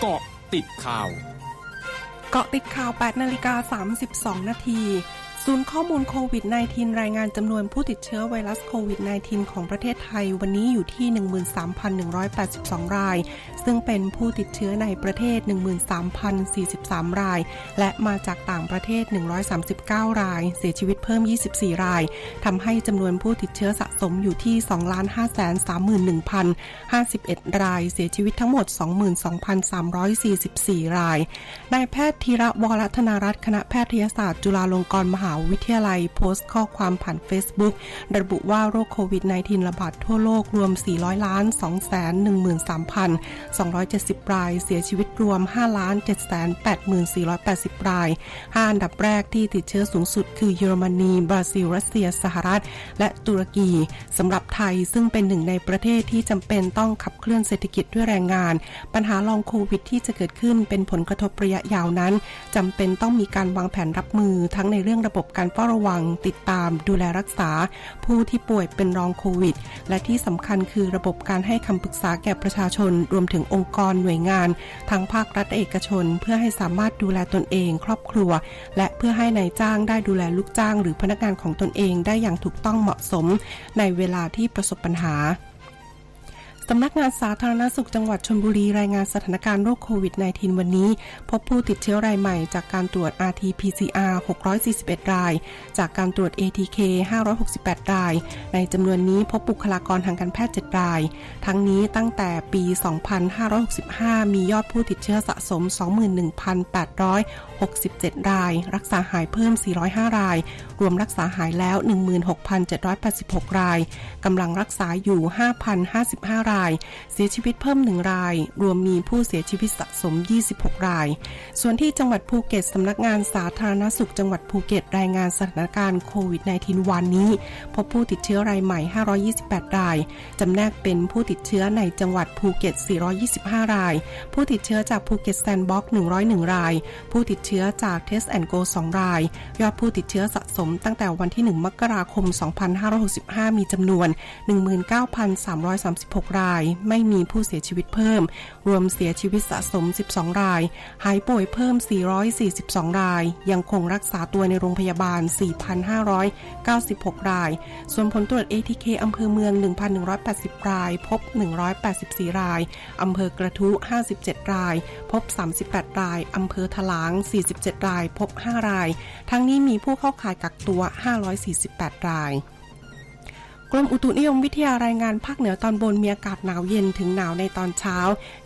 เกาะติดข่าว เกาะติดข่าว 8 นาฬิกา 32 นาที ศูนย์ข้อมูลโควิด -19 รายงานจำนวนผู้ติดเชื้อไวรัสโควิด -19 ของประเทศไทยวันนี้อยู่ที่ 13,182 ราย ซึ่งเป็นผู้ติดเชื้อในประเทศ 13,043 ราย และมาจากต่างประเทศ 139 ราย เสียชีวิตเพิ่ม 24 ราย ทำให้จำนวนผู้ติดเชื้อสะสมอยู่ที่ 2,531,051 ราย เสียชีวิตทั้งหมด 22,344 ราย นายแพทย์ธีระวรธนารัตน์คณะแพทยศาสตร์จุฬาลงกรณ์มหาวิทยาลัยโพสต์ข้อความผ่าน Facebook ระบุว่าโรคโควิด -19 ระบาดทั่วโลกรวม 400 ล้าน 213,270 ราย เสียชีวิตรวม 5 ล้าน 784,480 ราย 5 อันดับแรกที่ติดเชื้อสูงสุดคือเยอรมนี บราซิล รัสเซีย สหรัฐ และตุรกีสำหรับไทยซึ่งเป็นหนึ่งในประเทศที่จำเป็นต้องขับเคลื่อนเศรษฐกิจด้วยแรงงาน ปัญหาลองโควิดที่จะเกิดขึ้นเป็นผลกระทบระยะยาวนั้นจำเป็นต้องมีการวางแผนรับมือทั้งในเรื่องระบบการเฝ้าระวัง ติดตาม ดูแลรักษา ผู้ที่ป่วยเป็นรองโควิด และที่สำคัญคือระบบการให้คำปรึกษาแก่ประชาชน รวมถึงองค์กรหน่วยงาน ทั้งภาครัฐเอกชน เพื่อให้สามารถดูแลตนเอง ครอบครัว และเพื่อให้ในายจ้างได้ดูแลลูกจ้าง หรือพนักงานของตนเองได้อย่างถูกต้องเหมาะสม ในเวลาที่ประสบปัญหา สำนักงานสาธารณสุขจังหวัดชลบุรีรายงานสถานการณ์โรคโควิด -19 วันนี้ พบผู้ติดเชื้อรายใหม่จากการตรวจ RT-PCR 641 ราย จากการตรวจ ATK 568 ราย ในจำนวนนี้พบบุคลากรทางการแพทย์ 7 ราย ทั้งนี้ตั้งแต่ปี 2565 มียอดผู้ติดเชื้อสะสม 21,867 ราย รักษาหายเพิ่ม 405 ราย รวมรักษาหายแล้ว 16,786 รายกำลังรักษาอยู่ 5,055 รายาย เสียชีวิตเพิ่มหนึ่งราย รวมมีผู้เสียชีวิตสะสม 26 ราย ส่วนที่จังหวัดภูเก็ตสำนักงานสาธารณสุขจังหวัดภูเก็ตรายงานสถานการณ์โควิด -19 วันนี้ พบผู้ติดเชื้อรายใหม่ 528 ราย จำแนกเป็นผู้ติดเชื้อในจังหวัดภูเก็ต 425 ราย ผู้ติดเชื้อจากภูเก็ตแซนด์บ็อกซ์101 ราย ผู้ติดเชื้อจาก Test and Go 2ราย ยอดผู้ติดเชื้อสะสมตั้งแต่วันที่ 1 มกราคม 2565 มีจำนวน 19,336 รายไม่มีผู้เสียชีวิตเพิ่ม รวมเสียชีวิตสะสม 12 ราย หายป่วยเพิ่ม 442 ราย ยังคงรักษาตัวในโรงพยาบาล 4,596 ราย ส่วนผลตรวจ ATK อำเภอเมือง 1,180 ราย พบ 184 ราย อำเภอกระทุ 57 ราย พบ 38 ราย อำเภอถลาง 47 ราย พบ 5 ราย ทั้งนี้มีผู้เข้าข่ายกักตัว 548 ราย กรมอุตุนิยมวิทยารายงานภาคเหนือตอนบนมีอากาศหนาวเย็นถึงหนาวในตอนเช้า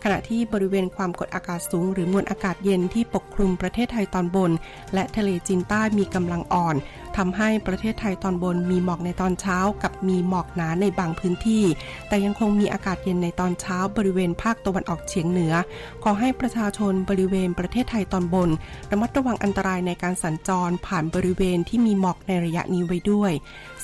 ขณะที่บริเวณความกดอากาศสูง หรือมวลอากาศเย็นที่ปกคลุมประเทศไทยตอนบน และทะเลจีนใต้มีกำลังอ่อน ทำให้ประเทศไทยตอนบนมีหมอกในตอนเช้ากับมีหมอกหนาในบางพื้นที่ แต่ยังคงมีอากาศเย็นในตอนเช้าบริเวณภาคตะวันออกเฉียงเหนือ ขอให้ประชาชนบริเวณประเทศไทยตอนบน ระมัดระวังอันตรายในการสัญจรผ่านบริเวณที่มีหมอกในระยะนี้ไว้ด้วย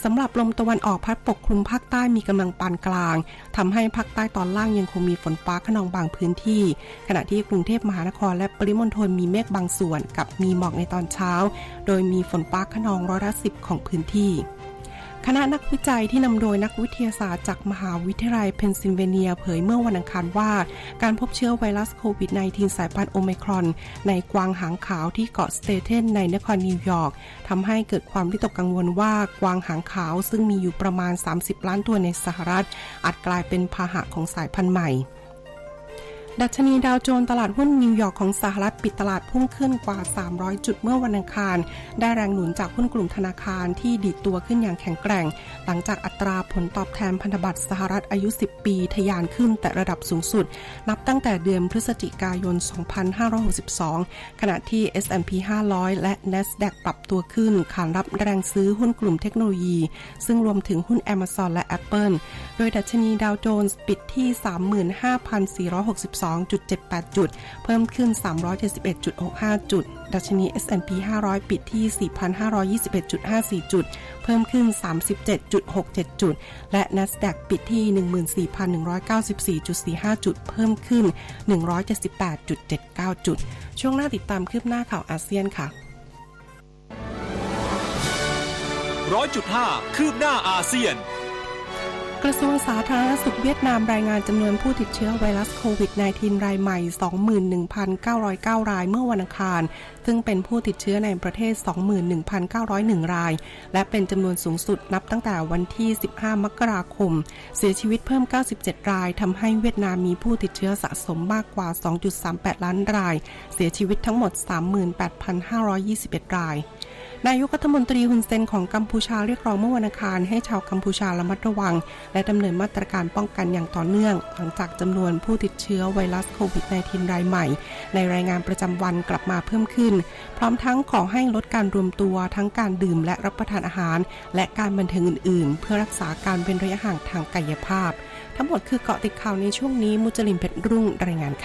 สำหรับลมตะวันออกพัดปกคลุมภาคใต้มีกำลังปานกลางทำให้ภาคใต้ตอนล่างยังคงมีฝนฟ้าขนองบางพื้นที่ ขณะที่กรุงเทพมหานครและปริมณฑลมีเมฆบางส่วน กับมีหมอกในตอนเช้า โดยมีฝนฟ้าคะนองร้อยละสิบของพื้นที่ คณะนักวิจัยที่นำโดยนักวิทยาศาสตร์จากมหาวิทยาลัยเพนซิลเวเนียเผยเมื่อวันอังคารว่า การพบเชื้อไวรัสโควิด -19 สายพันธุ์โอไมครอน ในกวางหางขาวที่เกาะสเตเทนในนครนิวยอร์กทำให้เกิดความวิตกกังวลว่ากวางหางขาวซึ่งมีอยู่ประมาณ 30 ล้านตัวในสหรัฐอาจกลายเป็นพาหะของสายพันธุ์ใหม่ ดัชนีดาวโจนส์ตลาดหุ้นนิวยอร์กของสหรัฐปิดตลาดพุ่งขึ้นกว่า 300 จุดเมื่อวันอังคาร ได้แรงหนุนจากหุ้นกลุ่มธนาคารที่ดีดตัวขึ้นอย่างแข็งแกร่ง หลังจากอัตราผลตอบแทนพันธบัตรสหรัฐอายุ 10 ปี ทะยานขึ้นแต่ระดับสูงสุด นับตั้งแต่เดือนพฤศจิกายน 2562 ขณะที่ S&P 500 และ NASDAQ ปรับตัวขึ้นขานรับแรงซื้อหุ้นกลุ่มเทคโนโลยี ซึ่งรวมถึงหุ้น Amazon และ Apple โดยดัชนีดาวโจนส์ปิดที่ 35,462 2.78 จุด เพิ่มขึ้น 371.65 จุด ดัชนี S&P 500 ปิดที่ 4,521.54 จุด เพิ่มขึ้น 37.67 จุด และ NASDAQ ปิดที่ 14,194.45 จุด เพิ่มขึ้น 178.79 จุด ช่วงหน้าติดตามคืบหน้าข่าวอาเซียนค่ะร้อยจุดห้าคืบหน้าอาเซียน กระทรวงสาธารณสุขเวียดนามรายงานจำนวนผู้ติดเชื้อไวรัสโควิด -19 รายใหม่ 21,909 รายเมื่อวันอังคาร ซึ่งเป็นผู้ติดเชื้อในประเทศ 21,901 ราย และเป็นจำนวนสูงสุดนับตั้งแต่วันที่ 15 มกราคม เสียชีวิตเพิ่ม 97 ราย ทำให้เวียดนามมีผู้ติดเชื้อสะสมมากกว่า 2.38 ล้านราย เสียชีวิตทั้งหมด 38,521 ราย นายกรัฐมนตรีฮุนเซนของกัมพูชาเรียกร้องเมื่อวันอังคารให้ชาวกัมพูชาระมัดระวัง และดำเนินมาตรการป้องกันอย่างต่อเนื่อง หลังจากจำนวนผู้ติดเชื้อไวรัสโควิด -19 รายใหม่ ในรายงานประจำวันกลับมาเพิ่มขึ้น พร้อมทั้งขอให้ลดการรวมตัวทั้งการดื่มและรับประทานอาหาร และการบันเทิงอื่น ๆ เพื่อรักษาการเป็นระยะห่างทางกายภาพ ทั้งหมดคือเกาะติดข่าวในช่วงนี้มุจลินเพชรรุ่งรายงานค่ะ